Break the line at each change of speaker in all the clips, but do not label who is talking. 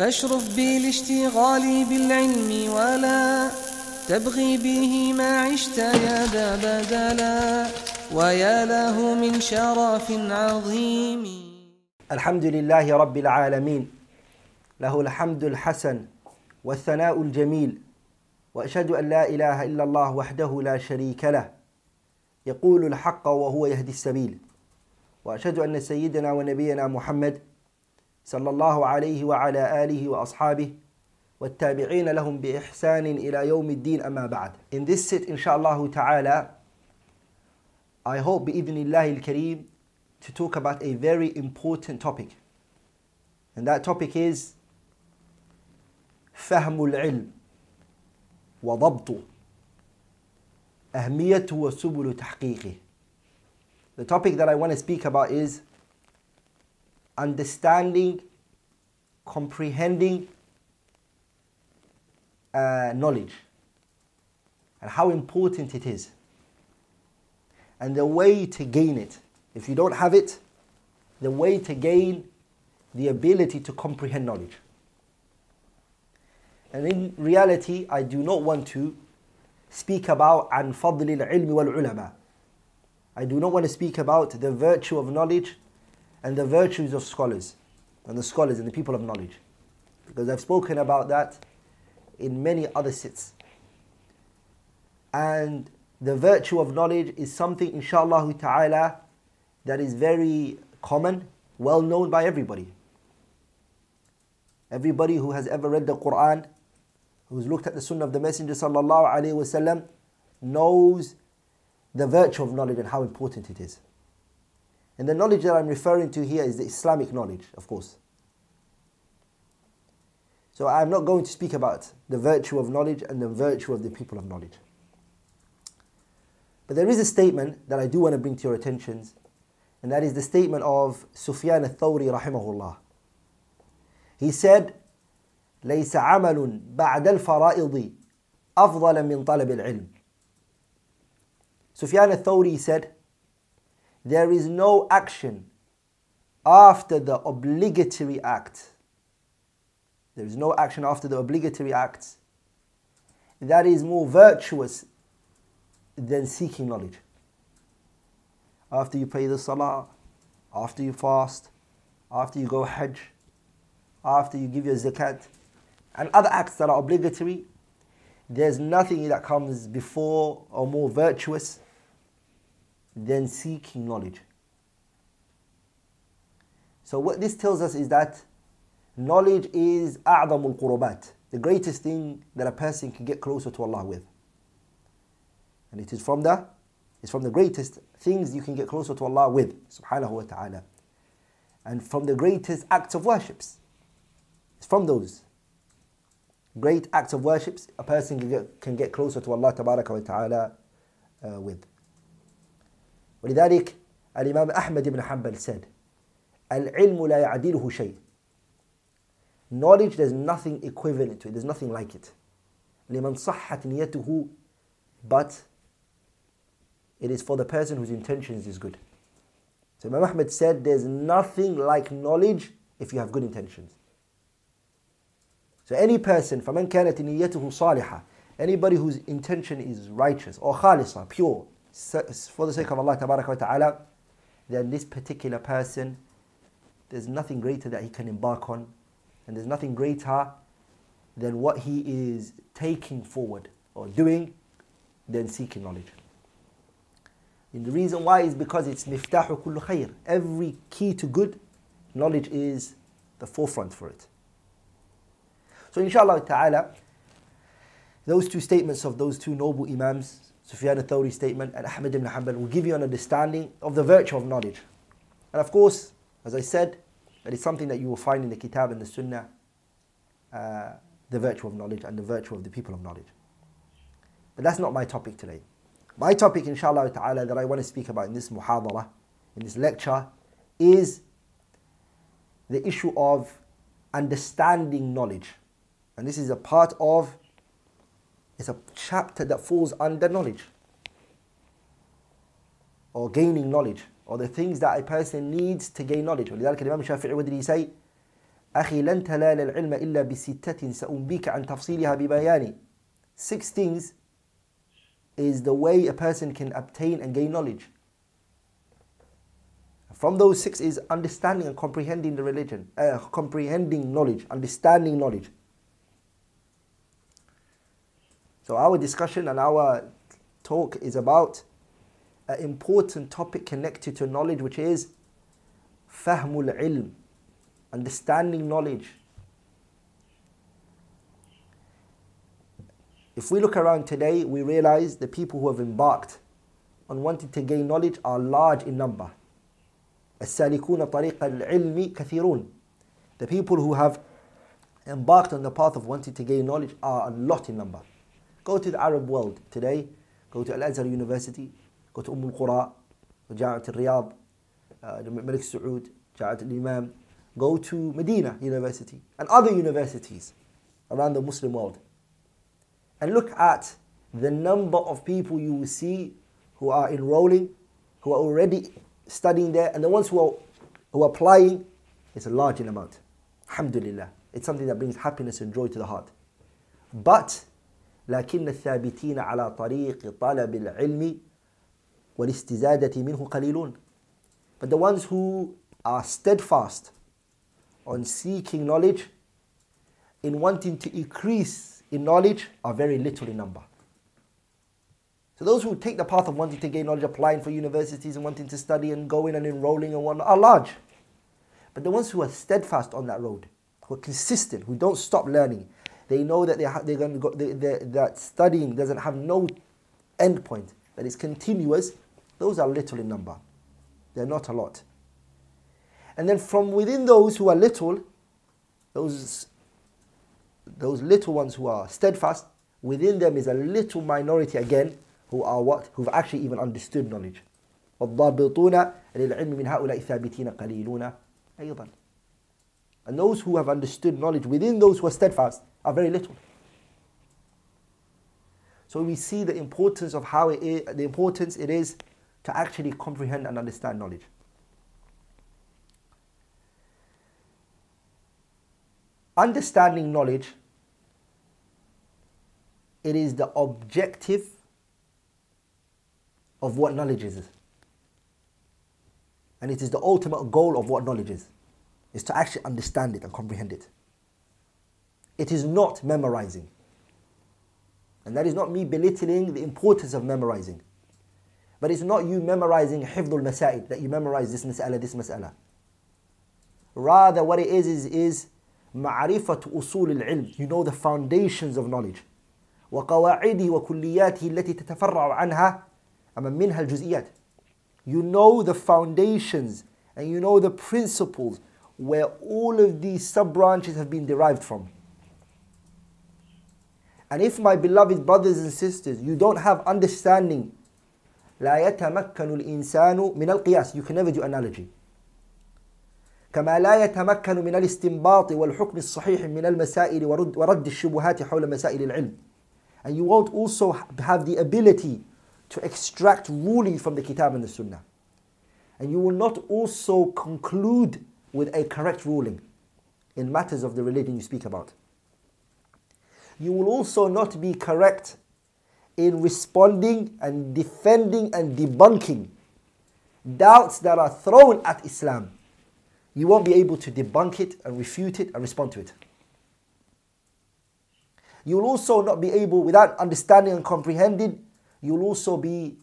فاشرف بالاشتغال بالعلم ولا تبغي به ما عشت يا ذا بدلا ويا له من شرف عظيم.
الحمد لله رب العالمين له الحمد الحسن والثناء الجميل وأشهد أن لا إله إلا الله وحده لا شريك له يقول الحق وهو يهدي السبيل وأشهد أن سيدنا ونبينا محمد صلى الله عليه وعلى آله وأصحابه والتابعين لهم بإحسان إلى يوم الدين أما بعد. In this sit inshallah ta'ala I hope باذن الله الكريم to talk about a very important topic. And that topic is فهم العلم وضبطه أهميته وسبل تحقيقه. The topic that I want to speak about is understanding, comprehending uh, knowledge and how important it is and the way to gain it. If you don't have it, the way to gain the ability to comprehend knowledge. And in reality, I do not want to speak about عن فضل العلم والعلماء. I do not want to speak about the virtue of knowledge and the virtues of scholars and the scholars and the people of knowledge. Because I've spoken about that in many other sits. And the virtue of knowledge is something, inshallah ta'ala, that is very common, well known by everybody. Everybody who has ever read the Quran, who's looked at the Sunnah of the Messenger sallallahu alaihi wasallam, knows the virtue of knowledge and how important it is. And the knowledge that I'm referring to here is the Islamic knowledge, of course. So I'm not going to speak about the virtue of knowledge and the virtue of the people of knowledge. But there is a statement that I do want to bring to your attentions, and that is the statement of Sufyan al-Thawri rahimahullah. He said, ليس عمل بعد الفرائض أفضل من طلب العلم. Sufyan al-Thawri said, there is no action after the obligatory act. There is no action after the obligatory acts that is more virtuous than seeking knowledge. After you pray the salah, after you fast, after you go hajj, after you give your zakat, and other acts that are obligatory, there's nothing that comes before or more virtuous than seeking knowledge. So what this tells us is that knowledge is أعظم القربات, the greatest thing that a person can get closer to Allah with. And it is from the it's from the greatest things you can get closer to Allah with, subhanahu wa ta'ala. And from the greatest acts of worships. It's from those great acts of worships a person can get, can get closer to Allah tabaraka wa ta'ala uh, with. ولذلك الإمام أحمد بن حنبل said العلم لا يعدله شيء Knowledge, there's nothing equivalent to it, there's nothing like it. لمن صحت نيته but it is for the person whose intentions is good. So Imam Ahmed said there's nothing like knowledge if you have good intentions. So any person, فمن كانت نيته صالحة, anybody whose intention is righteous or خالصة, pure, for the sake of Allah ta'ala, then this particular person, there's nothing greater that he can embark on, and there's nothing greater than what he is taking forward or doing than seeking knowledge. And the reason why is because it's miftahu kullu khair. Every key to good knowledge is the forefront for it. So inshallah ta'ala, those two statements of those two noble imams, Sufyan al-Thawri statement and Ahmad ibn Hanbal will give you an understanding of the virtue of knowledge. And of course, as I said, it is something that you will find in the Kitab and the Sunnah, uh, the virtue of knowledge and the virtue of the people of knowledge. But that's not my topic today. My topic, inshallah ta'ala, that I want to speak about in this muhadara, in this lecture, is the issue of understanding knowledge. And this is a part of, it's a chapter that falls under knowledge. Or gaining knowledge. Or the things that a person needs to gain knowledge. ولذلك الإمام الشافعي what did he say? أخي لن تنال العلم إلا بستة سأنبيك عن تفصيلها ببياني Six things is the way a person can obtain and gain knowledge. From those six is understanding and comprehending the religion, uh, comprehending knowledge, understanding knowledge. So our discussion and our talk is about an important topic connected to knowledge, which is fahmul ilm, understanding knowledge. If we look around today, we realize the people who have embarked on wanting to gain knowledge are large in number. السالكون طريق العلم كثيرون. The people who have embarked on the path of wanting to gain knowledge are a lot in number. Go to the Arab world today. Go to Al-Azhar University. Go to Umm al-Qura, to al-Riyadh, uh, Malik Saud, Ja'at al-Imam. Go to Medina University and other universities around the Muslim world. And look at the number of people you will see who are enrolling, who are already studying there, and the ones who are, who are applying, it's a large amount. Alhamdulillah. It's something that brings happiness and joy to the heart. But لكن الثابتين على طريق طلب العلم والاستزادة منه قليلون. But the ones who are steadfast on seeking knowledge, in wanting to increase in knowledge, are very little in number. So those who take the path of wanting to gain knowledge, applying for universities and wanting to study and going and enrolling and whatnot, are large. But the ones who are steadfast on that road, who are consistent, who don't stop learning, they know that they ha- they're going to go, they, they, that studying doesn't have no end point, that it's continuous. Those are little in number. They're not a lot. And then from within those who are little, those, those little ones who are steadfast, within them is a little minority again who are what? Who've actually even understood knowledge. والضابطون للعلم من هؤلاء ثابتين قليلون أيضا. and those who have understood knowledge within those who are steadfast are very little. So we see the importance of how it is, the importance it is to actually comprehend and understand knowledge. Understanding knowledge, it is the objective of what knowledge is. And it is the ultimate goal of what knowledge is, is to actually understand it and comprehend it. It is not memorizing. And that is not me belittling the importance of memorizing. But it's not you memorizing hifdul masaid, that you memorize this mas'ala, this mas'ala. Rather, what it is, is, is معرفة أصول العلم. You know the foundations of knowledge. وقواعده وكلياته التي تتفرع عنها أما منها الجزئيات. You know the foundations and you know the principles where all of these sub branches have been derived from. And if, my beloved brothers and sisters, you don't have understanding, لا يتمكن الإنسان من القياس. You can never do analogy. كما لا يتمكن من الاستنباط والحكم الصحيح من المسائل ورد, ورد الشبهات حول مسائل العلم. And you won't also have the ability to extract ruling from the Kitab and the Sunnah. And you will not also conclude with a correct ruling in matters of the religion you speak about. You will also not be correct in responding and defending and debunking doubts that are thrown at Islam. You won't be able to debunk it and refute it and respond to it. You will also not be able, without understanding and comprehending, you'll also be,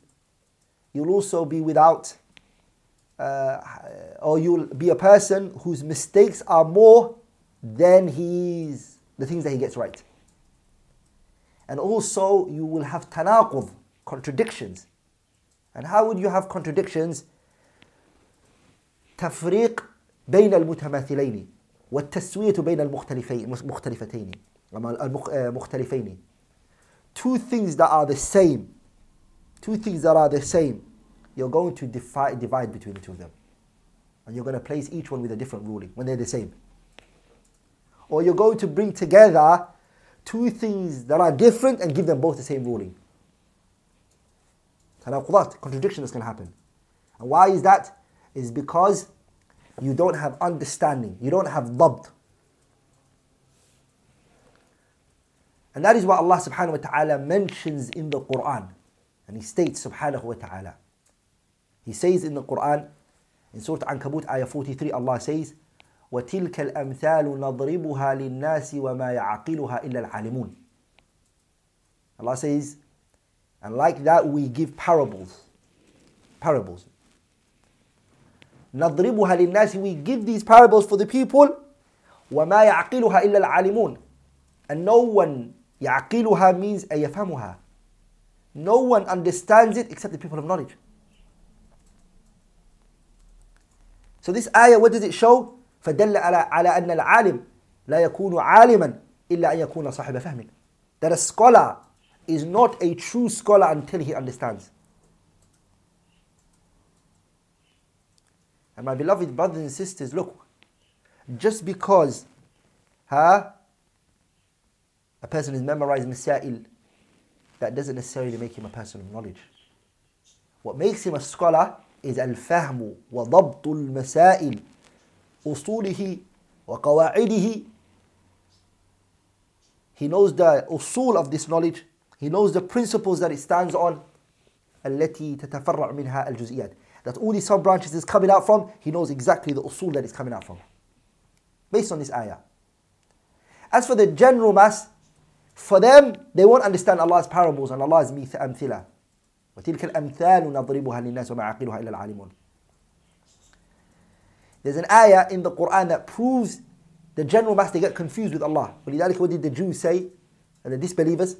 you'll also be without, uh, or you'll be a person whose mistakes are more than his, the things that he gets right. And also, you will have tanaqud, contradictions. And how would you have contradictions? تفريق بين المتماثلين والتسوية بين المختلفين مختلفتين المختلفين two things that are the same two things that are the same you're going to defi- divide between the two of them. And you're going to place each one with a different ruling when they're the same. Or you're going to bring together two things that are different and give them both the same ruling. Tanaqudat, contradiction is going to happen. And why is that? Is because you don't have understanding, you don't have dabt. And that is what Allah subhanahu wa ta'ala mentions in the Quran. And He states subhanahu wa ta'ala. He says in the Quran, in Surah Ankabut, ayah 43, Allah says, وتلك الأمثال نضربها للناس وما يعقلها إلا العالمون. Allah says, and like that we give parables. Parables. نضربها للناس we give these parables for the people وما يعقلها إلا العالمون and no one يعقلها means أن يفهمها no one understands it except the people of knowledge so this ayah what does it show فدل على على أن العالم لا يكون عالما إلا أن يكون صاحب فهم that a scholar is not a true scholar until he understands And my beloved brothers and sisters, look, just because huh, a person has memorized masail, that doesn't necessarily make him a person of knowledge. What makes him a scholar is الفهم وضبط المسائل أصوله وقواعده He knows the usul of this knowledge. He knows the principles that it stands on. التي تتفرع منها الجزئيات that all these sub branches is coming out from, he knows exactly the usul that it's coming out from. Based on this ayah. As for the general mass, for them, they won't understand Allah's parables and Allah's amthila. وتلك الأمثال نضربها للناس وما عقلها إلا العالمون. There's an ayah in the Quran that proves the general mass they get confused with Allah. ولذلك what did the Jews say? And the disbelievers?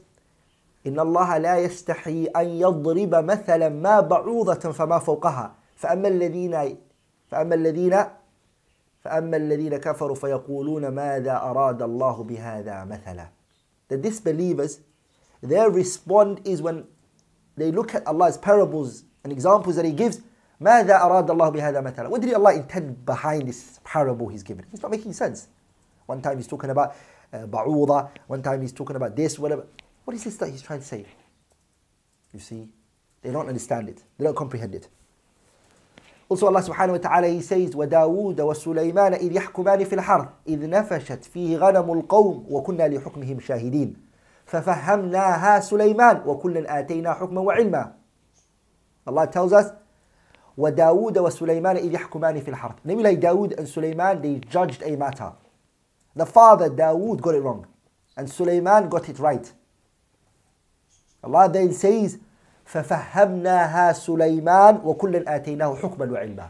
إن الله لا يستحي أن يضرب مثلا ما بعوضة فما فوقها فأما الذين فأما الذين فأما الذين كفروا فيقولون ماذا أراد الله بهذا مثلا The disbelievers, their response is when they look at Allah's parables and examples that He gives, ماذا أراد الله بهذا مثلا What did Allah intend behind this parable He's given? It's not making sense. One time He's talking about uh, one time He's talking about this, whatever. What is this that he's trying to say? You see, they don't understand it, they don't comprehend it. Also Allah subhanahu wa ta'ala he says وَدَاوُودَ وَسُلَيْمَانَ إِذْ يَحْكُمَانِ فِي الْحَرْثِ إِذْ نَفَشَتْ فِيهِ غَنَمُ الْقَوْمِ وَكُنَّا لِحُكْمِهِمْ شَاهِدِينَ ففهمناها سليمان وكلا آتينا حكما وعلما. الله tells us وداود وسليمان إذ يحكمان في الحرب. نمي لي داود and سليمان they judged a matter. The father داود got it wrong and سليمان got it right. Allah then says ففهمناها سليمان وكلا آتيناه حكما وعلما.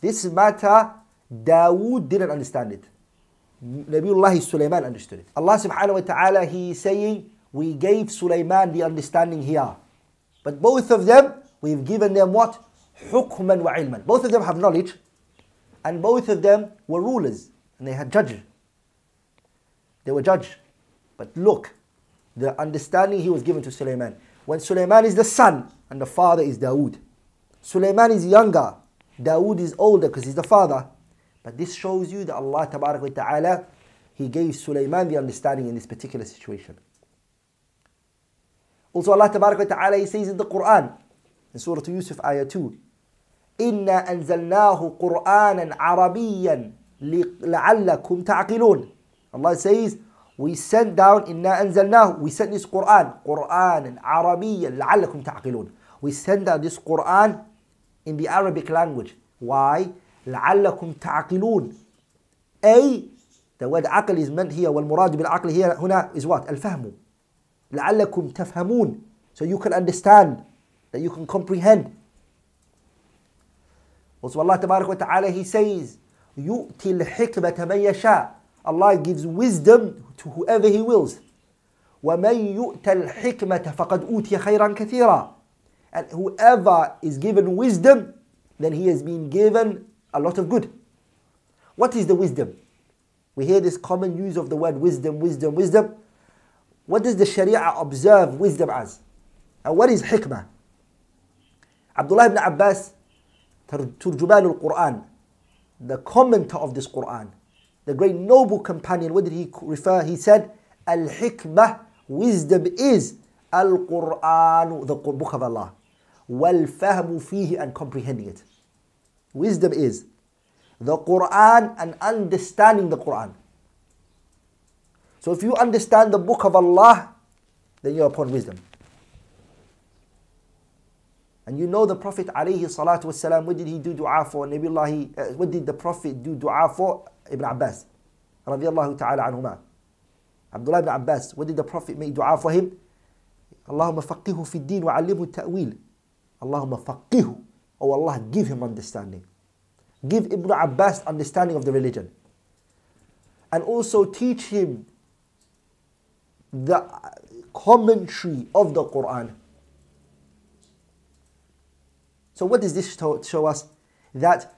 This matter داود didn't understand it. Nabiullah Sulaiman understood it. Allah subhanahu wa ta'ala, He is saying, We gave Sulaiman the understanding here. But both of them, we've given them what? Hukman wa ilman. Both of them have knowledge, and both of them were rulers, and they had judges. They were judged. But look, the understanding he was given to Sulaiman. When Sulaiman is the son, and the father is Dawood. Sulaiman is younger, Dawood is older because he's the father. But this shows you that Allah Ta'ala, He gave Sulaiman the understanding in this particular situation. Also Allah Ta'ala He says in the Quran, in Surah Yusuf ayah 2, إِنَّا أَنزَلْنَاهُ قُرْآنًا عَرَبِيًّا لَعَلَّكُمْ تَعْقِلُونَ Allah says, we sent down إنا أنزلناه we sent this Quran قرآن عربيا لعلكم تعقلون we sent down this Quran in the Arabic language why لعلكم تعقلون أي the word عقل is meant here والمراد بالعقل here هنا is what الفهم لعلكم تفهمون so you can understand that you can comprehend also Allah تبارك وتعالى he says يؤتي الحكمة من يشاء Allah gives wisdom to whoever He wills. وَمَنْ يُؤْتَ الْحِكْمَةَ فَقَدْ أُوتِيَ خَيْرًا كَثِيرًا And whoever is given wisdom, then he has been given a lot of good. What is the wisdom? We hear this common use of the word wisdom, wisdom, wisdom. What does the Sharia observe wisdom as? And what is hikmah? Abdullah ibn Abbas, Turjuman al-Quran, the commenter of this Quran, the great noble companion, what did he refer? He said, Al Hikmah, wisdom is Al Quran, the book of Allah. Wal Fahmu fihi, and comprehending it. Wisdom is the Quran and understanding the Quran. So if you understand the book of Allah, then you're upon wisdom. And you know the Prophet alayhi salatu wasalam, what did he do dua for? Nabiullahi, uh, what did the Prophet do dua for? Ibn Abbas. Radiallahu ta'ala anhuma. Abdullah ibn Abbas, what did the Prophet make dua for him? Faqihu fi din wa alimhu ta'wil. Allahumma faqihu. Oh Allah, give him understanding. Give Ibn Abbas understanding of the religion. And also teach him the commentary of the Quran. So, what does this show us? That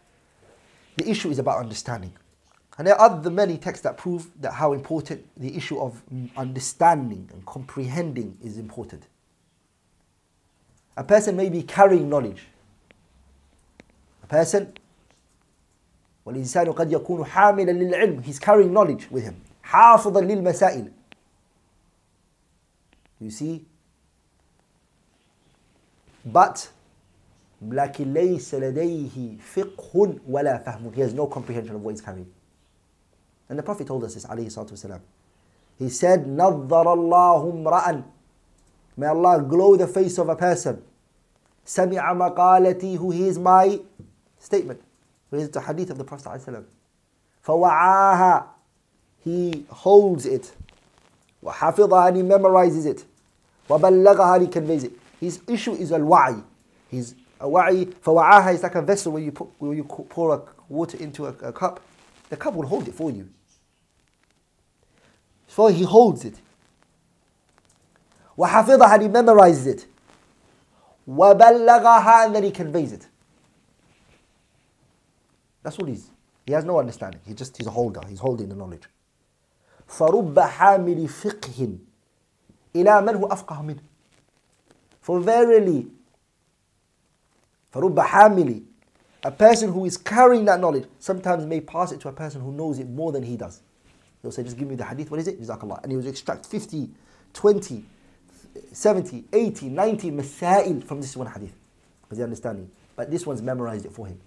the issue is about understanding. And there are the many texts that prove that how important the issue of understanding and comprehending is important. A person may be carrying knowledge. Person والإنسان قد يكون حاملا للعلم he's carrying knowledge with him حافظا للمسائل you see but لكن ليس لديه فقه ولا فهم. He has no comprehension of what he's carrying. And the Prophet told us this, عليه الصلاة والسلام. He said, نظر الله امرأ May Allah glow the face of a person. سمع مقالتي who hears my statement. Where is the hadith of the Prophet ﷺ? فوعاها He holds it. وحفظها and he memorizes it. وبلغها and he conveys it. His issue is al-wa'i. His Wa'i, فوعاها is like a vessel where you, put, where you pour a water into a, a cup. The cup will hold it for you. So he holds it. وحفظها and he memorizes it. وبلغها and then he conveys it. That's all he's. He has no understanding. He just he's a holder. He's holding the knowledge. فرب حامل فقه إلى من هو أفقه منه. For verily فرب حامل a person who is carrying that knowledge sometimes may pass it to a person who knows it more than he does. He'll say, just give me the hadith, what is it? Jazakallah. And he will extract 50, 20, 70, 80, 90 masail from this one hadith. Because he understanding. But this one's memorized it for him.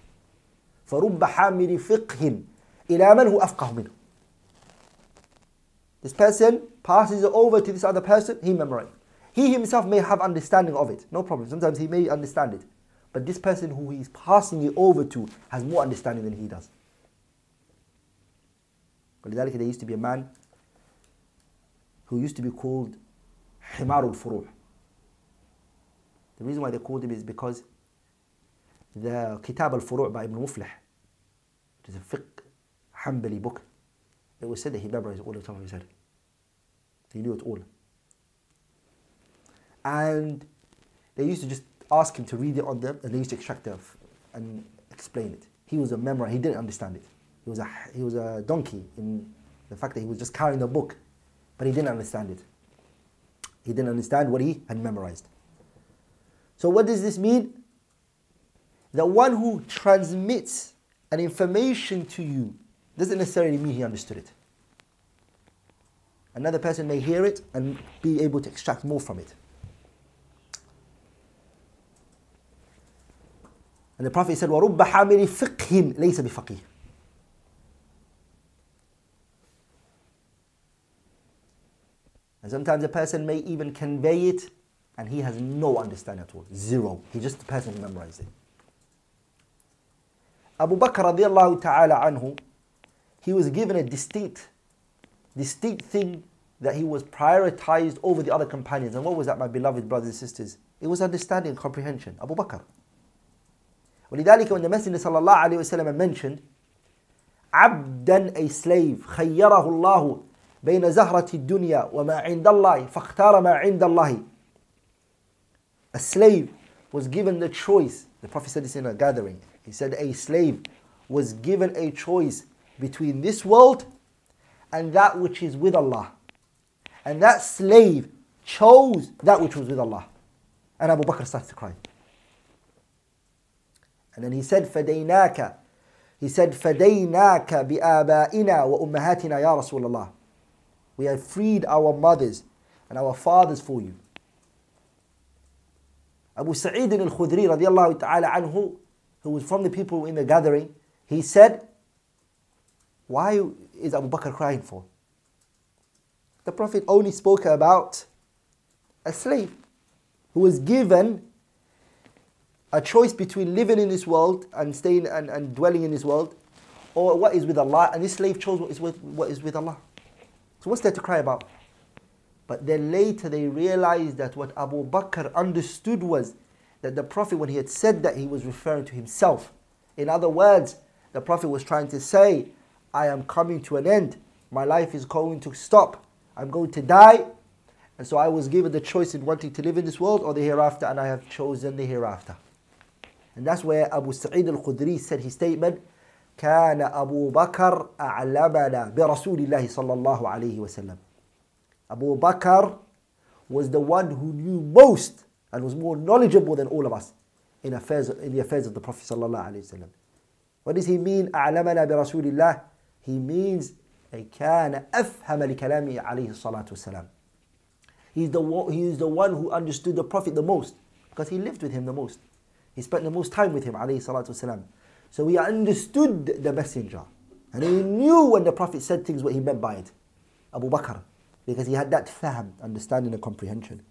فرب حامل فقه إلى من هو أفقه منه. This person passes it over to this other person, he memorizes. He himself may have understanding of it, no problem. Sometimes he may understand it. But this person who he's passing it over to has more understanding than he does. ولذلك there used to be a man who used to be called حمار الفروع. The reason why they called him is because the Kitab al-Furu' by Ibn Muflih, is a fiqh Hanbali book, it was said that he memorized all the top of his head. He knew it all. And they used to just ask him to read it on them, and they used to extract it and explain it. He was a memory, he didn't understand it. He was a, he was a donkey in the fact that he was just carrying the book, but he didn't understand it. He didn't understand what he had memorized. So, what does this mean? The one who transmits an information to you doesn't necessarily mean he understood it. Another person may hear it and be able to extract more from it. And the Prophet said, وَرُبَّ حَامِلِ فِقْهٍ لَيْسَ بِفَقِيهٍ And sometimes a person may even convey it and he has no understanding at all. Zero. He just the person who memorized it. Abu Bakr radiallahu ta'ala anhu, he was given a distinct, distinct thing that he was prioritized over the other companions. And what was that, my beloved brothers and sisters? It was understanding and comprehension. Abu Bakr. ولذلك when the Messenger صلى الله عليه وسلم mentioned عبدا a slave خيره الله بين زهرة الدنيا وما عند الله فاختار ما عند الله a slave was given the choice the Prophet said this in a gathering he said a slave was given a choice between this world and that which is with Allah and that slave chose that which was with Allah and Abu Bakr started to cry and then he said, فَدَيْنَاكَ He said, فَدَيْنَاكَ بِآبَائِنَا وَأُمَّهَاتِنَا يَا رَسُولَ اللَّهِ We have freed our mothers and our fathers for you. Abu Sa'id al-Khudri radiallahu ta'ala anhu, who was from the people in the gathering, he said, why is Abu Bakr crying for? The Prophet only spoke about a slave who was given a choice between living in this world and staying and, and dwelling in this world or what is with Allah and this slave chose what is with, what is with Allah. So what's there to cry about? But then later they realized that what Abu Bakr understood was that the Prophet, when he had said that, he was referring to himself. In other words, the Prophet was trying to say, I am coming to an end. My life is going to stop. I'm going to die. And so I was given the choice in wanting to live in this world or the hereafter, and I have chosen the hereafter. And that's where Abu Sa'id al Khudri said his statement كان أبو بكر أعلمنا برسول الله صلى الله عليه وسلم Abu Bakr was the one who knew most and was more knowledgeable than all of us in affairs in the affairs of the Prophet صلى الله عليه وسلم. What does he mean أعلمنا برسول الله? He means كان أفهم لكلامه عليه الصلاة والسلام. He's the, one, he is the one who understood the Prophet the most because he lived with him the most. He spent the most time with him عليه الصلاة والسلام. So he understood the messenger. And he knew when the Prophet said things what he meant by it. Abu Bakr. Because he had that fahm, understanding and comprehension.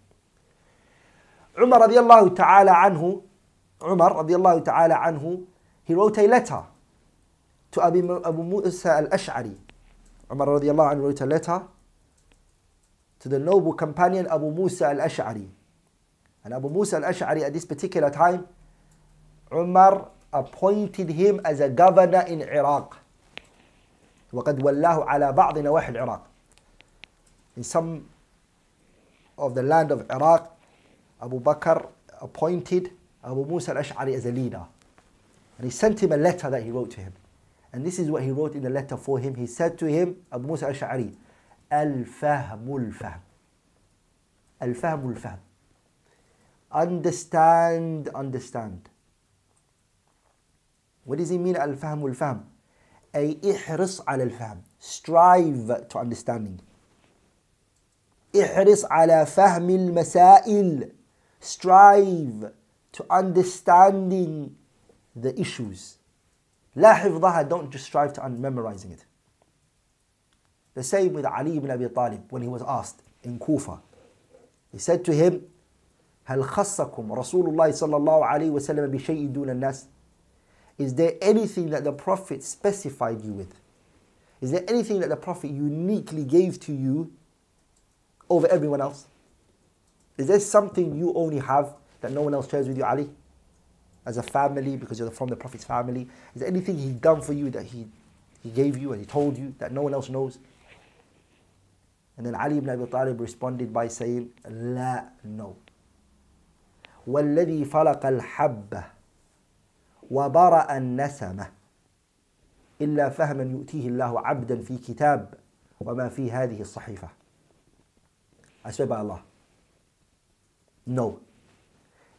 Umar radiallahu ta'ala anhu, Umar radiallahu ta'ala anhu, he wrote a letter to Abu, Musa al-Ash'ari. Umar radiallahu anhu wrote a letter to the noble companion Abu Musa al-Ash'ari. And Abu Musa al-Ash'ari at this particular time, Umar appointed him as a governor in Iraq. وقد ولاه على بعض نواحي العراق. In some of the land of Iraq, Abu Bakr appointed Abu Musa al-Ash'ari as a leader. And he sent him a letter that he wrote to him. And this is what he wrote in the letter for him. He said to him, Abu Musa al-Ash'ari, Al-Fahmu al-Fahm. Al-Fahmu al-Fahm. Understand, understand. What does he mean al-fahm al-fahm? أي احرص على الفهم. Strive to understanding. احرص على فهم المسائل. Strive to understanding the issues. لا حفظها, don't just strive to memorizing it. The same with Ali ibn Abi Talib when he was asked in Kufa. He said to him, هل خصكم رسول الله صلى الله عليه وسلم بشيء دون الناس؟ Is there anything that the Prophet specified you with? Is there anything that the Prophet uniquely gave to you over everyone else? Is there something you only have that no one else shares with you, Ali? As a family, because you're from the Prophet's family? Is there anything he done for you that he, he gave you and he told you that no one else knows? And then Ali ibn Abi Talib responded by saying, La, no. والذي فلق الحبة وبرأ النسمة إلا فهما يؤتيه الله عبدا في كتاب وما في هذه الصحيفة I swear by Allah No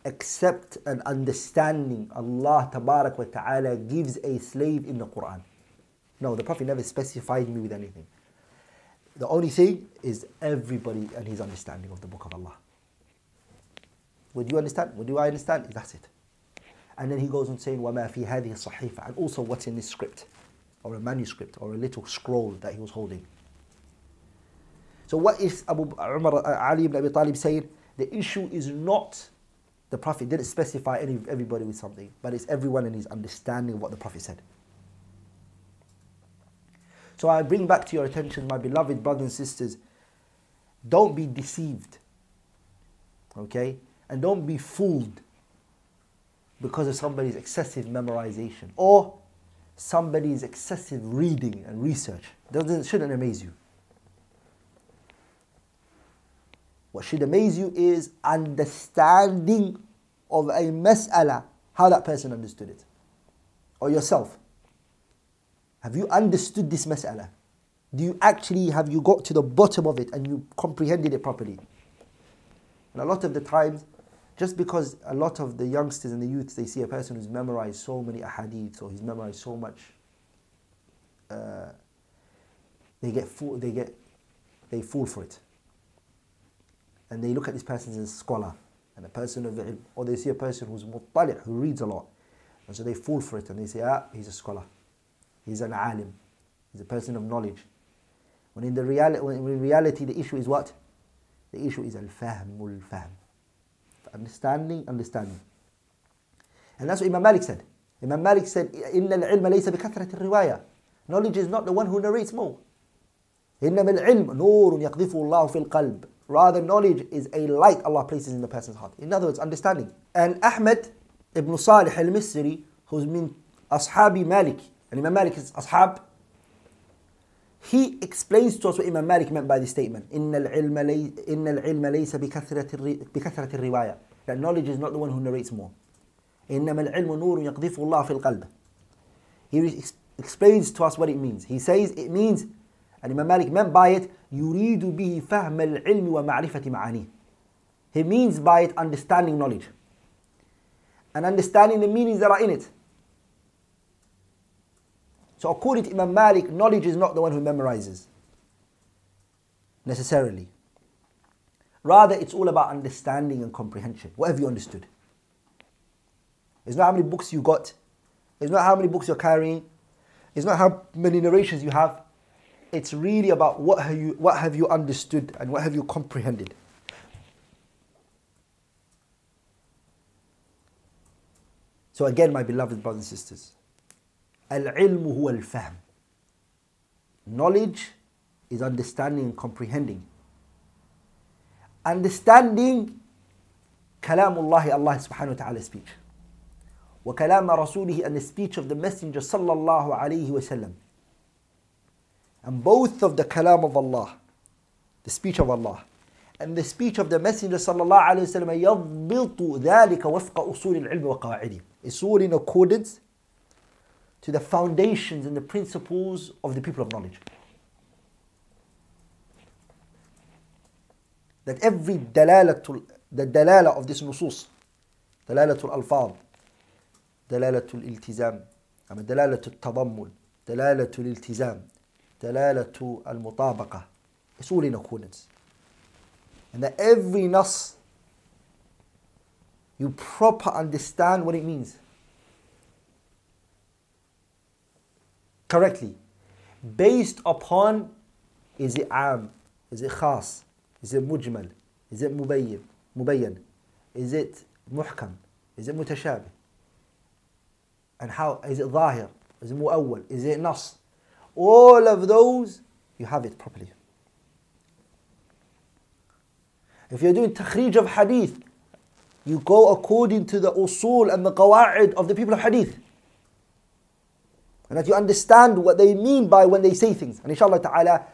Except an understanding Allah Tabarak wa Ta'ala gives a slave in the Quran No, the Prophet never specified me with anything The only thing is everybody and his understanding of the Book of Allah Would you understand? Would you I understand? That's it and then he goes on saying, وَمَا فِي هَذِهِ الصَّحِيفَةِ And also what's in this script, or a manuscript, or a little scroll that he was holding. So what is Abu Umar, uh, Ali ibn Abi Talib saying? The issue is not the Prophet didn't specify any, everybody with something, but it's everyone in his understanding of what the Prophet said. So I bring back to your attention, my beloved brothers and sisters, don't be deceived. Okay? And don't be fooled because of somebody's excessive memorization or somebody's excessive reading and research. Doesn't shouldn't amaze you. What should amaze you is understanding of a mas'ala, how that person understood it. Or yourself. Have you understood this mas'ala? Do you actually have you got to the bottom of it and you comprehended it properly? And a lot of the times just because a lot of the youngsters and the youths, they see a person who's memorized so many ahadith or he's memorized so much, uh, they get fool, they get, they fall for it And they look at this person as a scholar and a person of ilm, or they see a person who's muttali' who reads a lot. And so they fall for it and they say, ah, he's a scholar. He's an alim. He's a person of knowledge. When in, the reali- when in reality the issue is what? The issue is al-fahmul fahm. Understanding, understanding. And that's what Imam Malik said. Imam Malik said, إِنَّ الْعِلْمَ لَيْسَ بِكَثْرَةِ الرِّوَايَةِ Knowledge is not the one who narrates more. إِنَّمَا الْعِلْمُ نُورٌ يَقْذِفُ اللَّهُ فِي الْقَلْبِ Rather, knowledge is a light Allah places in the person's heart. In other words, understanding. And Ahmed ibn Salih al-Misri, who's min Ashabi Malik, and Imam Malik is Ashab, he explains to us what Imam Malik meant by this statement. إِنَّ الْعِلْمَ, لي, إن العلم ليس بكثرة, بكثرة الرواية. That knowledge is not the one who narrates more. إنما العلم نور يقذفه الله في القلب. He explains to us what it means. He says it means, and Imam Malik meant by it, يريد به فهم العلم ومعرفة معانيه. He means by it understanding knowledge. And understanding the meanings that are in it. So according to Imam Malik, knowledge is not the one who memorizes. Necessarily. Rather, it's all about understanding and comprehension. What have you understood? It's not how many books you got. It's not how many books you're carrying. It's not how many narrations you have. It's really about what have you, what have you understood and what have you comprehended. So again, my beloved brothers and sisters, Al-ilmu huwa al-fahm. Knowledge is understanding and comprehending. Understanding kalamullah, Allah subhanahu wa ta'ala speech. وكلام رسوله and the speech of the messenger صلى الله عليه وسلم. And both of the kalam of Allah, the speech of Allah, and the speech of the messenger الله عليه وسلم يضبط ذلك وفق أصول العلم وقواعده. It's all in accordance to the foundations and the principles of the people of knowledge. That every dalalatul, the dalala of this nusus, dalalatul alfaz, dalalatul iltizam, I mean dalalatul tadammul, dalalatul iltizam, dalalatul al-mutabaqa, it's all in accordance. And that every nas, you proper understand what it means. correctly based upon is it am, is it khas, is it mujmal, is it mubayyin, mubayyan, is it muhkam, is it mutashabih, and how is it zahir, is it muawwal, is it nas, all of those, you have it properly. If you're doing takhrij of hadith, you go according to the usul and the qawa'id of the people of hadith. And that you understand what they mean by when they say things. And inshallah ta'ala,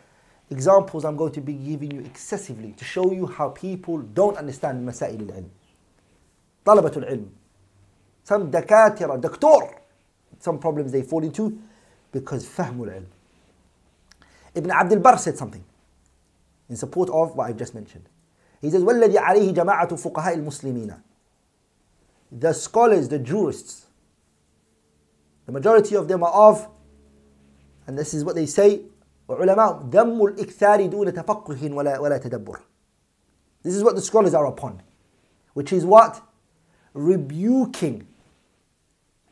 examples I'm going to be giving you excessively to show you how people don't understand masail al-ilm. Talabatul ilm. Some dakatira, doctor, some problems they fall into because fahmul ilm. Ibn Abdul Barr said something in support of what I've just mentioned. He says, وَالَّذِي عَلَيْهِ جَمَاعَةُ فُقَهَاءِ الْمُسْلِمِينَ The scholars, the jurists, the majority of them are of, and this is what they say, وعلماء دم الإكثار دون تفقه ولا تدبر. This is what the scholars are upon, which is what? Rebuking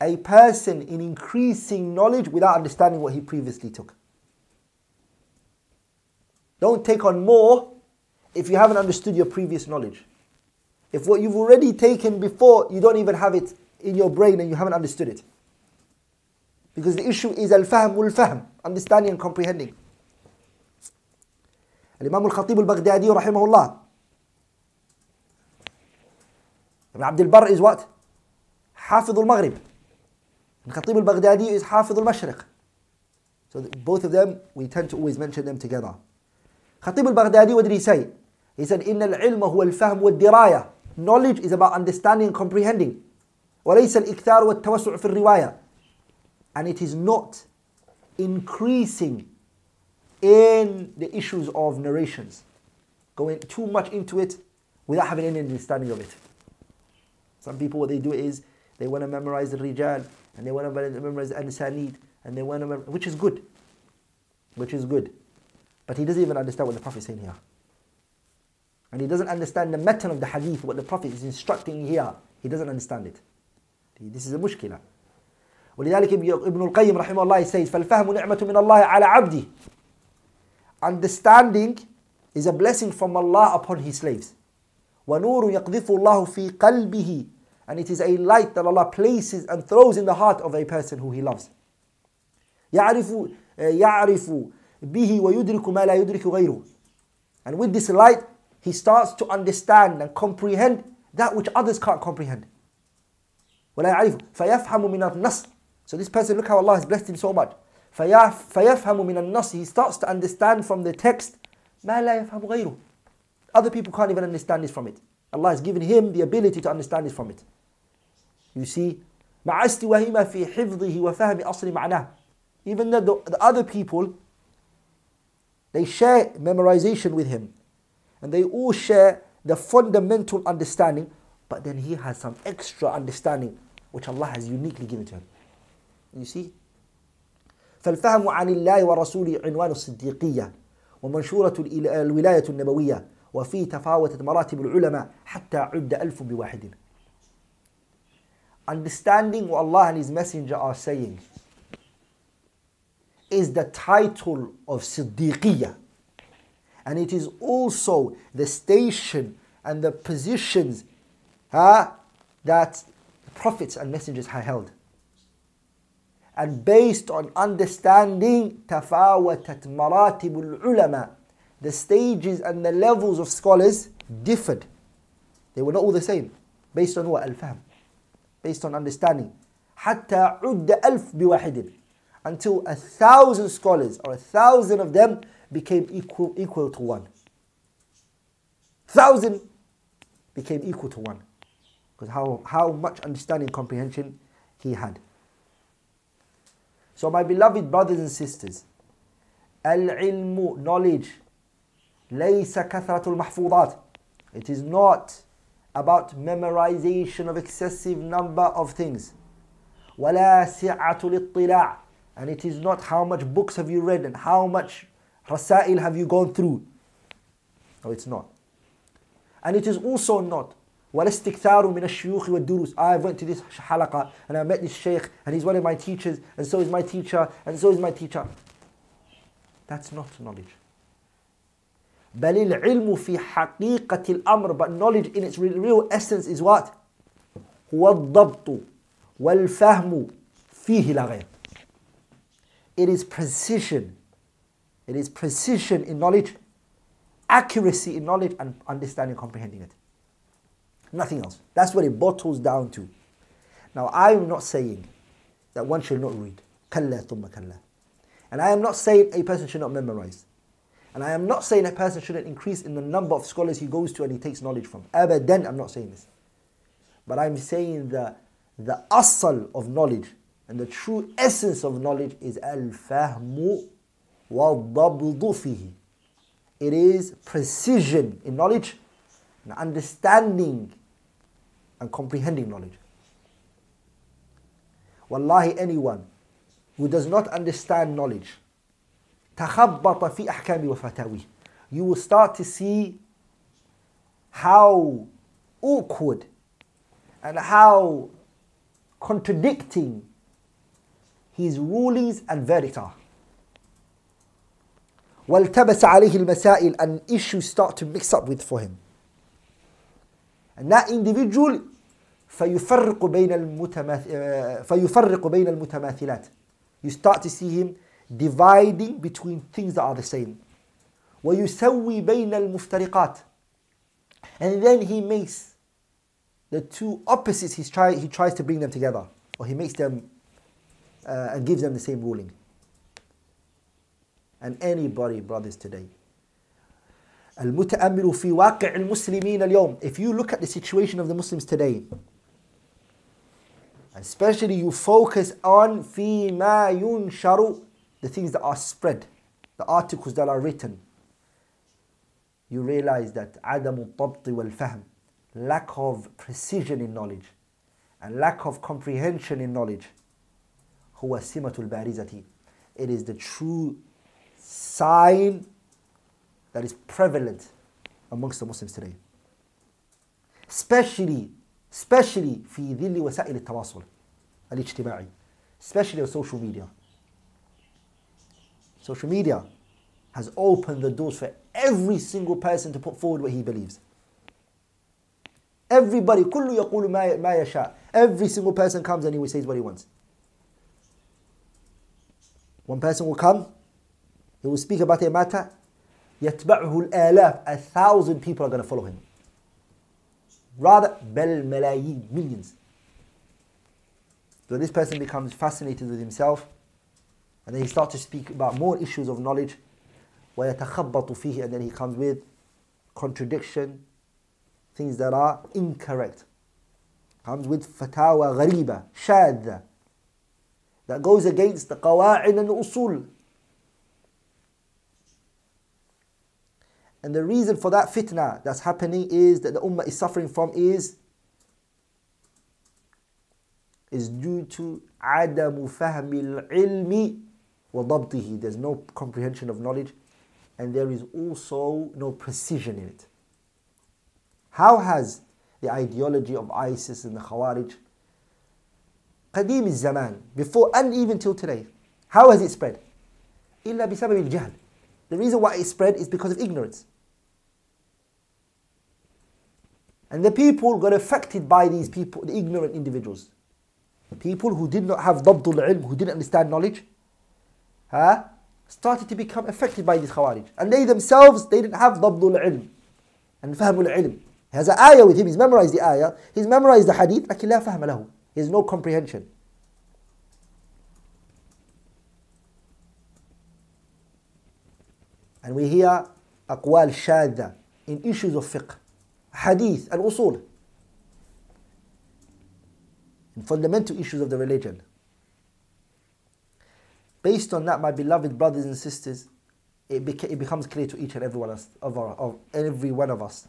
a person in increasing knowledge without understanding what he previously took. Don't take on more if you haven't understood your previous knowledge. If what you've already taken before, you don't even have it in your brain and you haven't understood it. Because the issue is al-fahm wal-fahm, understanding and comprehending. Imam al-Khatib al-Baghdadi rahimahullah. Ibn Abd al-Barr is what? Hafidh al-Maghrib. And Khatib al-Baghdadi is Hafidh al-Mashriq. So both of them, we tend to always mention them together. Khatib al-Baghdadi, what did he say? He said, إن العلم هو الفهم والدراية. Knowledge is about understanding and comprehending. وليس الإكثار والتوسع في الرواية. And it is not increasing in the issues of narrations. Going too much into it without having any understanding of it. Some people, what they do is they want to memorize the rijal and they want to memorize the ansanid and they want to, mem- which is good, which is good. But he doesn't even understand what the Prophet is saying here. And he doesn't understand the matan of the hadith, what the Prophet is instructing here. He doesn't understand it. This is a mushkila. ولذلك ابن القيم رحمه الله says فالفهم نعمة من الله على عبده understanding is a blessing from Allah upon His slaves. وَنُورٌ يَقْذِفُ اللَّهُ فِي قَلْبِهِ And it is a light that Allah places and throws in the heart of a person who He loves. يعرف يعرف به ويدرك ما لا يدرك غيره. And with this light, he starts to understand and comprehend that which others can't comprehend. ولا يعرف فيفهم من النص. So this person, look how Allah has blessed him so much. فيفهم من النص. He starts to understand from the text ما لا يفهم غيره. Other people can't even understand this from it. Allah has given him the ability to understand this from it. You see, مع استواهما في حفظه وفهم أصل معناه. Even though the, the other people, they share memorization with him. And they all share the fundamental understanding, but then he has some extra understanding which Allah has uniquely given to him. You see? فالفهم عن الله ورسوله عنوان الصديقية ومنشورة الولاية النبوية وفي تفاوتت مراتب العلماء حتى عد ألف بواحد Understanding what Allah and His Messenger are saying is the title of Siddiqiyah. And it is also the station and the positions uh, that prophets and messengers have held. And based on understanding تفاوتت مراتب العلماء the stages and the levels of scholars differed. They were not all the same. Based on what? Al-fahm. Based on understanding. حتى عد ألف بواحد until a thousand scholars or a thousand of them became equal, equal to one. Thousand became equal to one. Because how, how much understanding comprehension he had. So my beloved brothers and sisters, al-ilmu, knowledge, ليس كثرة المحفوظات. It is not about memorization of excessive number of things. ولا سعة الاطلاع and it is not how much books have you read and how much rasail have you gone through. No, it's not. And it is also not والاستكثار من الشيوخ والدروس I went to this حلقة and I met this sheikh and he's one of my teachers and so is my teacher and so is my teacher. That's not knowledge. بل العلم في حقيقة الأمر but knowledge in its real essence is what? هو الضبط والفهم فيه لا غير. It is precision. It is precision in knowledge, accuracy in knowledge, and understanding, comprehending it. Nothing else. That's what it bottles down to. Now, I am not saying that one should not read. كلا ثم كلا. And I am not saying a person should not memorize. And I am not saying a person shouldn't increase in the number of scholars he goes to and he takes knowledge from. Abadan, I'm not saying this. But I'm saying that the asal of knowledge and the true essence of knowledge is al-fahmu wa fihi. It is precision in knowledge and understanding and comprehending knowledge. Wallahi, anyone who does not understand knowledge, تخبط في أحكام وفتاوي, you will start to see how awkward and how contradicting his rulings and verdicts are. والتبس عليه المسائل and issues start to mix up with for him. And that individual فيفرق بين المتماث... فيفرق بين المتماثلات. You start to see him dividing between things that are the same. ويسوي بين المفترقات. And then he makes the two opposites, he, try, he tries to bring them together. Or he makes them uh, and gives them the same ruling. And anybody, brothers, today, المتأمل في واقع المسلمين اليوم if you look at the situation of the Muslims today especially you focus on فيما ينشر the things that are spread the articles that are written you realize that عدم الضبط والفهم lack of precision in knowledge and lack of comprehension in knowledge هو سمة البارزة it is the true sign that is prevalent amongst the Muslims today especially especially في ظل وسائل التواصل الاجتماعي especially on social media social media has opened the doors for every single person to put forward what he believes. Everybody, كل يقول ما ما يشاء. Every single person comes and he says what he wants. One person will come, he will speak about a matter, يتبعه الآلاف, a thousand people are going to follow him. Rather, بل ملايين, millions. So this person becomes fascinated with himself, and then he starts to speak about more issues of knowledge, ويتخبط فيه, and then he comes with contradiction, things that are incorrect. Comes with fatawa غريبة, شاذة, that goes against the قواعد and usul. And the reason for that fitna that's happening is that the ummah is suffering from is is due to عدم فهم العلم وضبطه. There's no comprehension of knowledge and there is also no precision in it. How has the ideology of ISIS and the Khawarij قديم الزمان before and even till today how has it spread إلا بسبب الجهل the reason why it spread is because of ignorance and the people got affected by these people the ignorant individuals the people who did not have ضبط العلم who didn't understand knowledge huh, started to become affected by these khawarij and they themselves they didn't have ضبط العلم and فهم العلم he has an ayah with him he's memorized the ayah he's memorized the hadith لكن لا فهم له there's no comprehension. And we hear أقوال شاذة in issues of fiqh, hadith, and usul. In fundamental issues of the religion. Based on that, my beloved brothers and sisters, it, beca- it becomes clear to each and every one of, us, of, our, of every one of us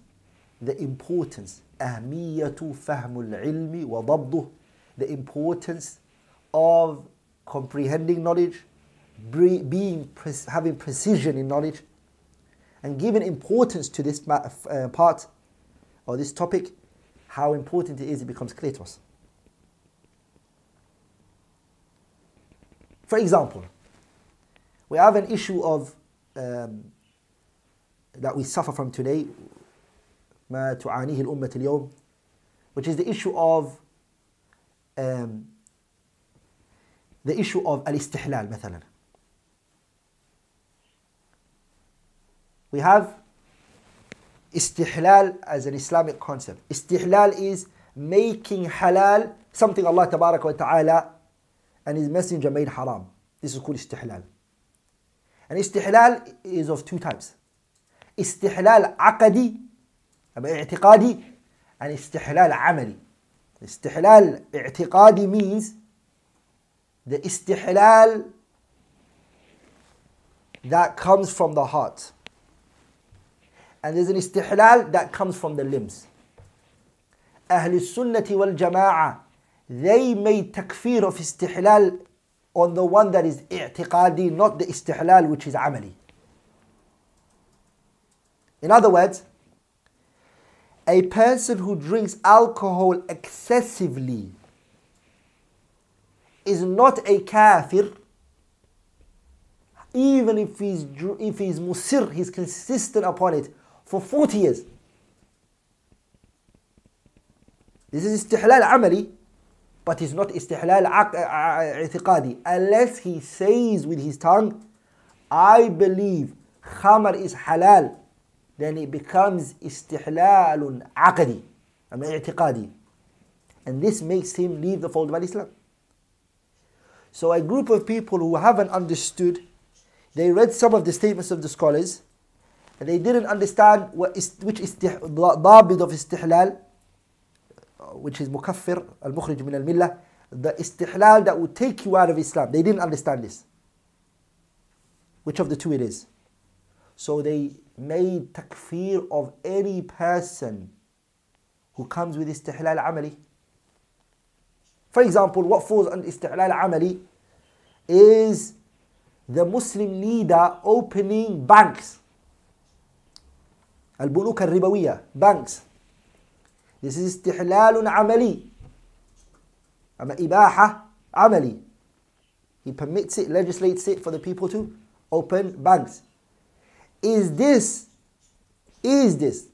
the importance أهمية فهم العلم وضبطه the importance of comprehending knowledge, being having precision in knowledge, and giving importance to this uh, part or this topic, how important it is, it becomes clear to us. For example, we have an issue of um, that we suffer from today, ما تعانيه الأمة اليوم, which is the issue of um, the issue of al-istihlal مثلا. We have istihlal as an Islamic concept. Istihlal is making halal something Allah tabarak wa ta'ala and His Messenger made haram. This is called istihlal. And istihlal is of two types. Istihlal aqadi, اعتقادي, and istihlal amali. Istihlal i'tiqadi means the istihlal that comes from the heart. And there's an istihlal that comes from the limbs. Sunnati wal jama'ah, they made takfir of istihlal on the one that is i'tiqadi, not the istihlal which is amali. In other words, a person who drinks alcohol excessively is not a kafir even if he's if he's musir he's consistent upon it for 40 years this is istihlal amali but it's not istihlal i'tiqadi. Unless he says with his tongue I believe khamar is halal then it becomes istihlalun aqdi I i'tiqadi. And this makes him leave the fold of Islam so a group of people who haven't understood they read some of the statements of the scholars and they didn't understand what is, which is the dabid of istihlal uh, which is mukaffir, al-mukhrij min al-millah, the istihlal that would take you out of Islam. They didn't understand this. Which of the two it is? So they made takfir of any person who comes with istihlal amali. For example, what falls under istihlal amali is the Muslim leader opening banks. Al-Bunuk al-Ribawiyah, banks. This is istihlalun amali. Ama ibaha amali. He permits it, legislates it for the people to open banks. Is this, is this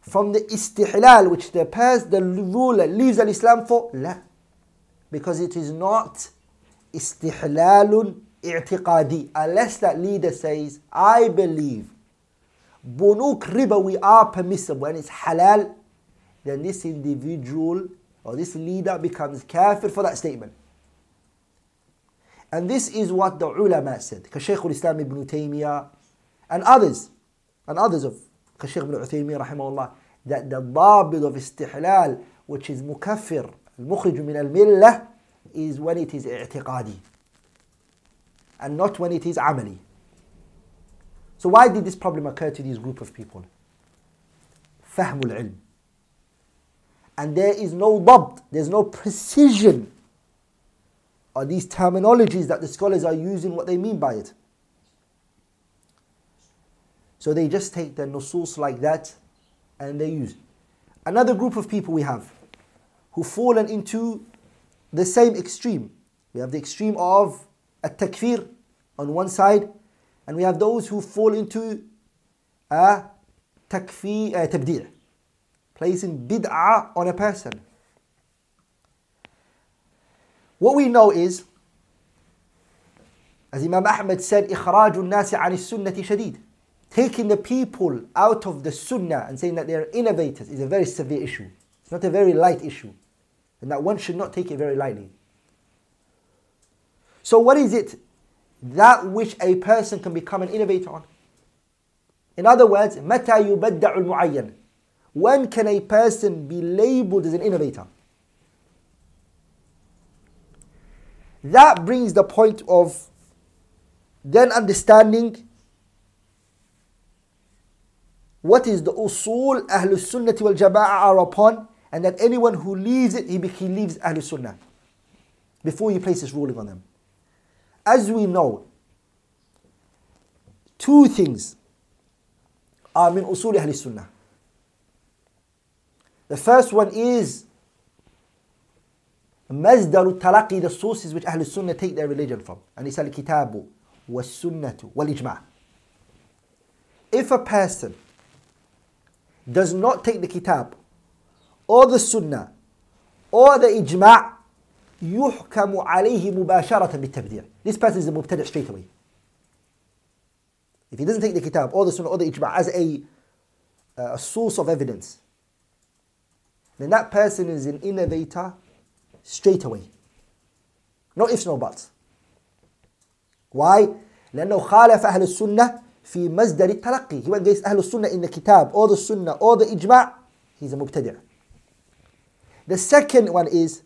from the istihlal which the person, the ruler leaves al-Islam for? La. Because it is not istihlalun i'tiqadi. Unless that leader says, I believe bunuk riba we are permissible and it's halal then this individual or this leader becomes kafir for that statement. And this is what the ulama said. Shaykh al-Islam ibn Taymiyyah and others, and others of Shaykh ibn Uthaymeen rahimahullah, that the dabid of istihlal, which is mukaffir, al-mukhrij min al-millah, is when it is i'tiqadi. And not when it is amali. So why did this problem occur to this group of people? فهم العلم. and there is no dabt, there's no precision are these terminologies that the scholars are using what they mean by it. So they just take the nusus like that and they use. Another group of people we have who fallen into the same extreme. We have the extreme of a takfir on one side, and we have those who fall into a takfir, a tabdi', placing bid'ah on a person. What we know is, as Imam Ahmad said, إخراج الناس عن السنة شديد. Taking the people out of the sunnah and saying that they are innovators is a very severe issue. It's not a very light issue. And that one should not take it very lightly. So what is it? That which a person can become an innovator on. In other words, متى يبدع المعين? when can a person be labeled as an innovator? That brings the point of then understanding what is the usul Ahlul Sunnah wal Jama'ah are upon, and that anyone who leaves it, he, he leaves Ahlul Sunnah before you place this ruling on them. As we know, two things are min usul Ahlul Sunnah. The first one is مصدر التلقي the sources which Ahlul Sunnah take their religion from and it's al-kitabu was-sunnatu wal-ijma' if a person does not take the kitab or the sunnah or the ijma' يحكم عليه مباشرة بالتبديع this person is a mubtadi' straight away if he doesn't take the kitab or the sunnah or the ijma' as a, uh, a source of evidence then that person is an innovator straight away. No ifs, no buts. Why? لأنه خالف أهل السنة في مصدر التلقي. He went against أهل السنة in the kitab or the sunnah or the ijma' he's a mubtadi'. The second one is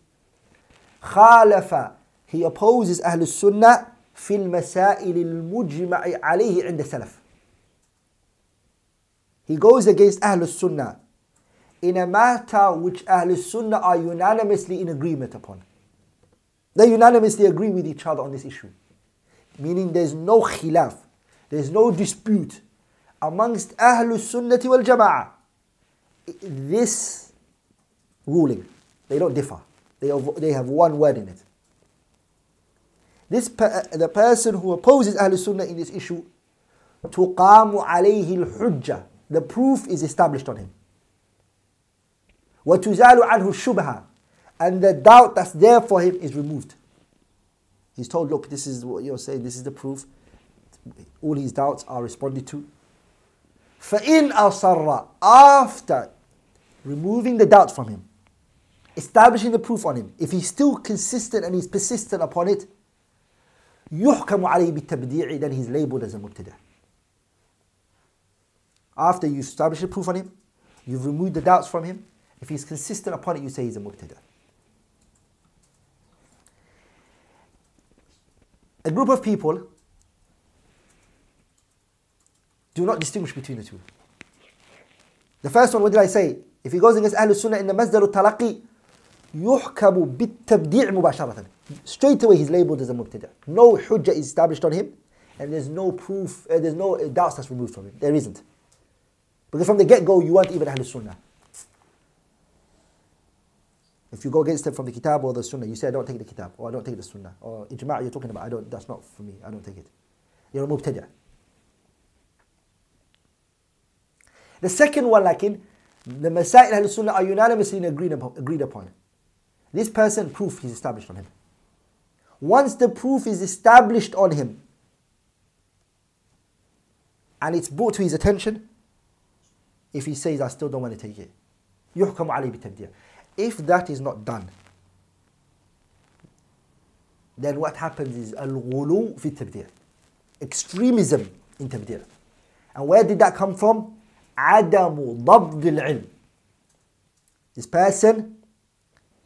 خالف he opposes أهل السنة في المسائل المجمع عليه عند السلف. He goes against أهل السنة in a matter which Ahl Sunnah are unanimously in agreement upon. They unanimously agree with each other on this issue. Meaning there's no khilaf, there's no dispute amongst Ahl Sunnah wal Jama'ah. This ruling, they don't differ. They have, they have one word in it. This the person who opposes Ahl Sunnah in this issue, تقام عليه الحجة. The proof is established on him. وَتُزَالُ عَنْهُ الشُّبْهَةِ And the doubt that's there for him is removed. He's told, look, this is what you're saying, this is the proof. All his doubts are responded to. فَإِنْ أَصَرَّ After removing the doubt from him, establishing the proof on him, if he's still consistent and he's persistent upon it, يُحْكَمُ عَلَيْهِ بِالتَّبْدِيعِ Then he's labeled as a mubtada. After you establish the proof on him, you've removed the doubts from him, if he's consistent upon it, you say he's a mubtada. A group of people do not distinguish between the two. The first one, what did I say? If he goes against Ahlul Sunnah in the Masdar al-Talaqi, يحكم بالتبديع مباشرة. Straight away he's labeled as a mubtada. No hujjah is established on him, and there's no proof, uh, there's no doubts that's removed from him. There isn't. Because from the get-go, you weren't even Ahlul Sunnah. If you go against it from the kitab or the sunnah, you say, I don't take the kitab, or I don't take the sunnah, or ijma' you're talking about, I don't, that's not for me, I don't take it. You're a mubtadi'. The second one, like in the Masail Ahl Sunnah are unanimously agreed upon, agreed upon. This person, proof is established on him. Once the proof is established on him and it's brought to his attention, if he says, I still don't want to take it, يحكم عليه بالتبديع. If that is not done, then what happens is al-ghulu fi tabdi' extremism in tabdi' and where did that come from عدم ضبط العلم this person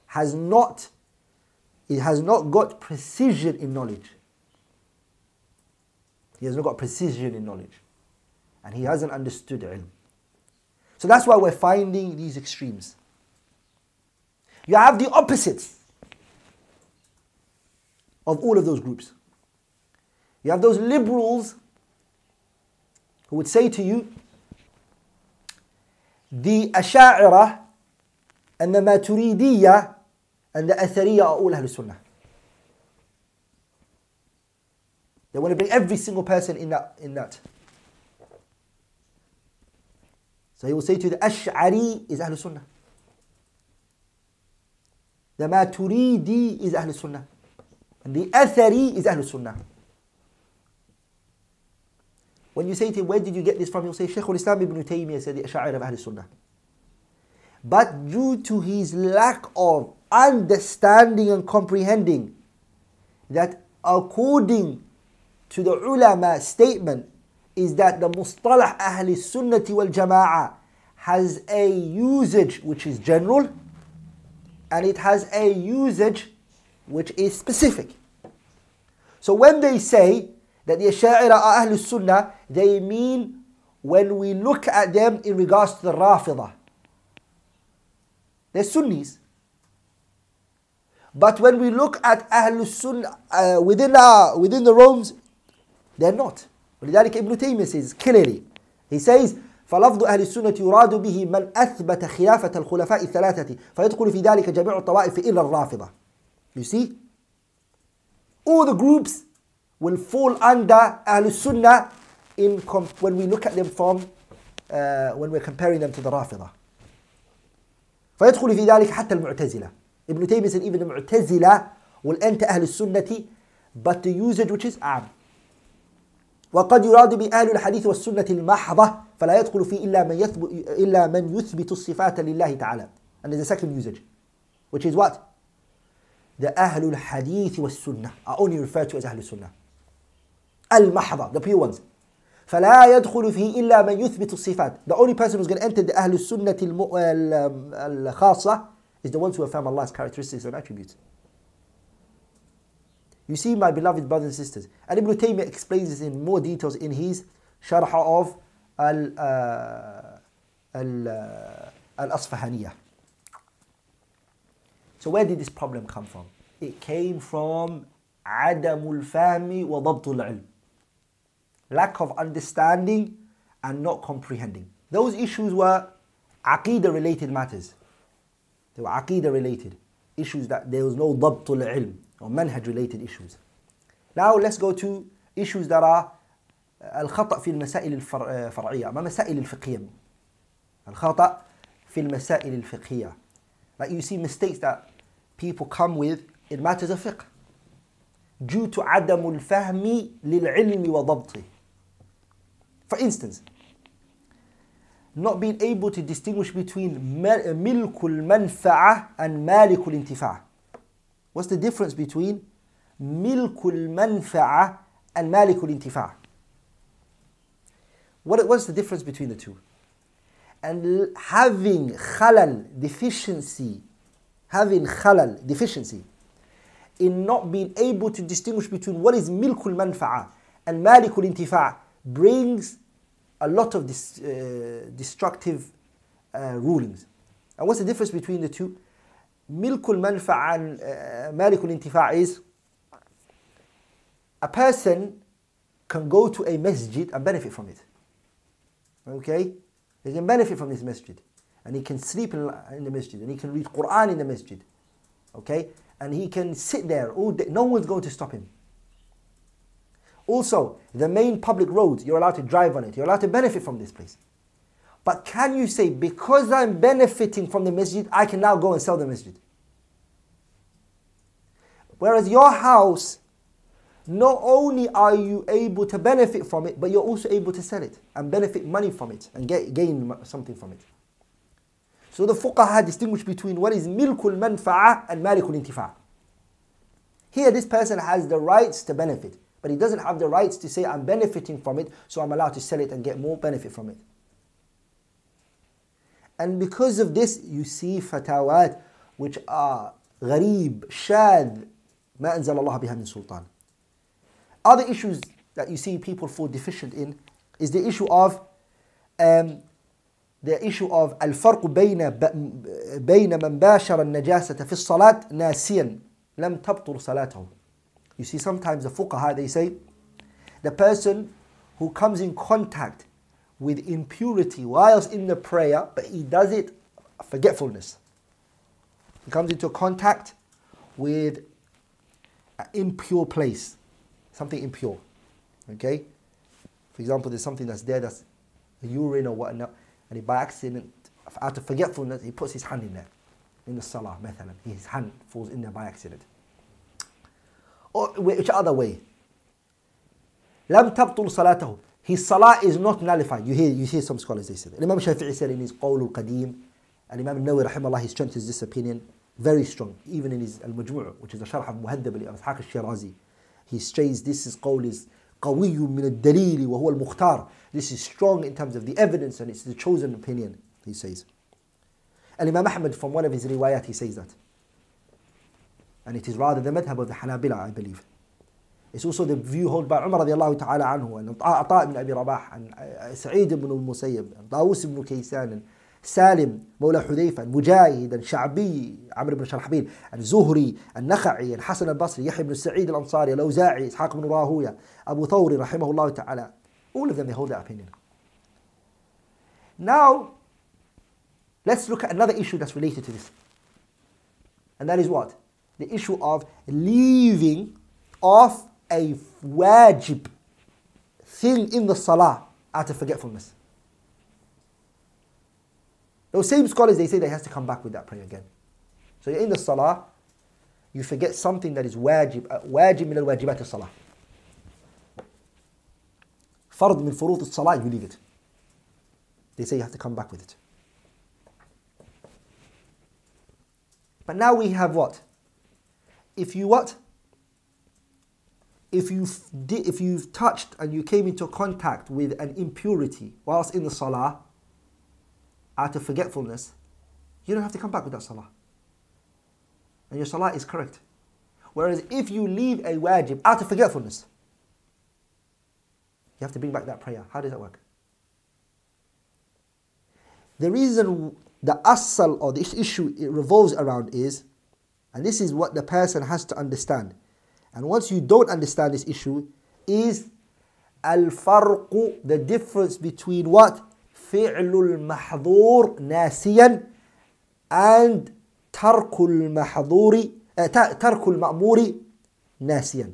has not he has not got precision in knowledge he has not got precision in knowledge and he hasn't understood ilm so that's why we're finding these extremes you have the opposites of all of those groups. You have those liberals who would say to you, the Asha'ira and the Maturidiyya and the Athariyya are all Ahlul Sunnah. They want to bring every single person in that. In that. So he will say to you, the Ash'ari is Ahlul Sunnah. The Maturidi is Ahlul Sunnah. And the Athari is Ahlul Sunnah. When you say to him, where did you get this from? He'll say, Shaykh al-Islam ibn Taymiyyah said the Ash'ari of Ahlul Sunnah. But due to his lack of understanding and comprehending that according to the ulama statement is that the mustalah ahli sunnati wal jama'ah has a usage which is general and it has a usage which is specific. So when they say that the Asha'ira are Ahlul Sunnah, they mean when we look at them in regards to the Rafidah. They're Sunnis. But when we look at Ahlul Sunnah uh, within, our, within the realms, they're not. ولذلك ابن تيمية says clearly, he says, فلفظ أهل السنة يراد به من أثبت خلافة الخلفاء الثلاثة فيدخل في ذلك جميع الطوائف إلا الرافضة. You see? All the groups will fall under أهل السنة in when we look at them from uh, when we're comparing them to the رافضة. فيدخل في ذلك حتى المعتزلة. ابن تيمية said even المعتزلة will enter أهل السنة but the usage which is عام. وقد يراد بأهل الحديث والسنة المحضة فلا يدخل فيه إلا من يثبت إلا من يثبت الصفات لله تعالى. And there's a second usage, which is what? The Hadith was Sunnah are only referred to as Ahlul Sunnah. Al-Mahdha, the pure ones. فلا يدخل فيه إلا من يثبت الصفات. The only person who's going to enter the Ahlul Sunnah al-Khasa is the ones who affirm Allah's characteristics and attributes. You see, my beloved brothers and sisters, and Ibn Taymiyyah explains this in more details in his Sharh of Al-Asfahaniyah. So where did this problem come from? It came from عدم الفهم وضبط العلم. Lack of understanding and not comprehending. Those issues were aqidah related matters. They were aqidah related. Issues that there was no ضبط العلم or manhaj related issues. Now let's go to issues that are الخطأ في المسائل الفرعية ما مسائل الفقهية الخطأ في المسائل الفقهية like you see mistakes that people come with in matters of fiqh due to عدم الفهم للعلم وضبطه. For instance, not being able to distinguish between ملك المنفعة and مالك الانتفاع. What's the difference between ملك المنفعة and مالك الانتفاع? What, what's the difference between the two? And having khalal, deficiency, having khalal, deficiency, in not being able to distinguish between what is milkul manfa'a and malikul intifa' brings a lot of dis, uh, destructive uh, rulings. And what's the difference between the two? Milkul manfa'a and uh, malikul intifa' is a person can go to a masjid and benefit from it. Okay? He can benefit from this masjid. And he can sleep in, in the masjid. And he can read Quran in the masjid. Okay? And he can sit there all day. No one's going to stop him. Also, the main public roads, you're allowed to drive on it. You're allowed to benefit from this place. But can you say, because I'm benefiting from the masjid, I can now go and sell the masjid? Whereas your house, not only are you able to benefit from it, but you're also able to sell it and benefit money from it and get, gain something from it. So the fuqaha distinguish between what is milkul manfa'a and malikul intifa'. Here, this person has the rights to benefit, but he doesn't have the rights to say, I'm benefiting from it, so I'm allowed to sell it and get more benefit from it. And because of this, you see fatawat which are gharib, shad, ما أنزل الله بها من سلطان. Other issues that you see people fall deficient in is the issue of um, the issue of الفرق بين بين من باشر النجاسة في الصلاة ناسيا لم تبطل صلاته. You see sometimes the fuqaha they say the person who comes in contact with impurity whilst in the prayer but he does it forgetfulness. He comes into contact with an impure place, something impure. Okay? For example, there's something that's there that's urine or whatnot, and he by accident, out of forgetfulness, he puts his hand in there. In the salah, مثلا. His hand falls in there by accident. Or which other way? لم تبطل صلاته. His salah is not nullified. You hear, you hear some scholars they say that. Imam Shafi'i said in his Qawl al-Qadim, and Imam Nawawi rahimahullah, he strengthens this opinion very strong, even in his Al-Majmu' which is a Sharh al-Muhaddab al-Ishaq al-Shirazi. He says this is qawl is قوي من الدليل وهو المختار. This is strong in terms of the evidence and it's the chosen opinion, he says. And Imam Ahmad from one of his riwayat, he says that. And it is rather the madhab of the Hanabila, I believe. It's also the view held by Umar radiallahu ta'ala anhu, and Ata ibn Abi Rabah, and Sa'id ibn al-Musayyib, and Dawus ibn Kaysan, and سالم مولى حذيفة مجاهد الشعبي عمرو بن شرحبيل الزهري النخعي الحسن البصري يحيى بن سعيد الأنصاري الأوزاعي إسحاق بن راهوية أبو ثوري رحمه الله تعالى all of them they hold that opinion now let's look at another issue that's related to this and that is what the issue of leaving off a wajib thing in the salah out of forgetfulness those same scholars, they say they has to come back with that prayer again. So you're in the salah, you forget something that is wajib, uh, wajib min al-wajibat al-salah. Fard min furut al-salah, you leave it. They say you have to come back with it. But now we have what? If you what? If you've, if you've touched and you came into contact with an impurity whilst in the salah, out of forgetfulness, you don't have to come back with that salah. And your salah is correct. Whereas if you leave a wajib out of forgetfulness, you have to bring back that prayer. How does that work? The reason the asal or this issue it revolves around is, and this is what the person has to understand. And once you don't understand this issue, is al farqu, the difference between what? فعل المحظور ناسيا and ترك المحظور ترك المأمور ناسيا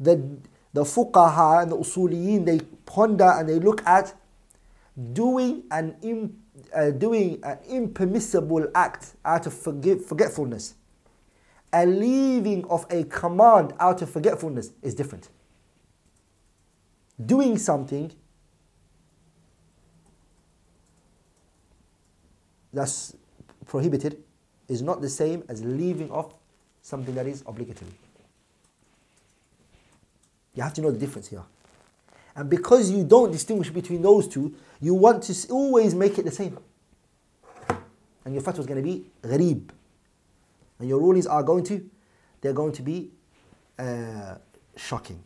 the the fuqaha and the usuliyin they ponder and they look at doing an uh, doing an impermissible act out of forget, forgetfulness a leaving of a command out of forgetfulness is different doing something that's prohibited is not the same as leaving off something that is obligatory. You have to know the difference here. And because you don't distinguish between those two, you want to always make it the same. And your fatwa is going to be gharib. And your rulings are going to, they're going to be uh, shocking.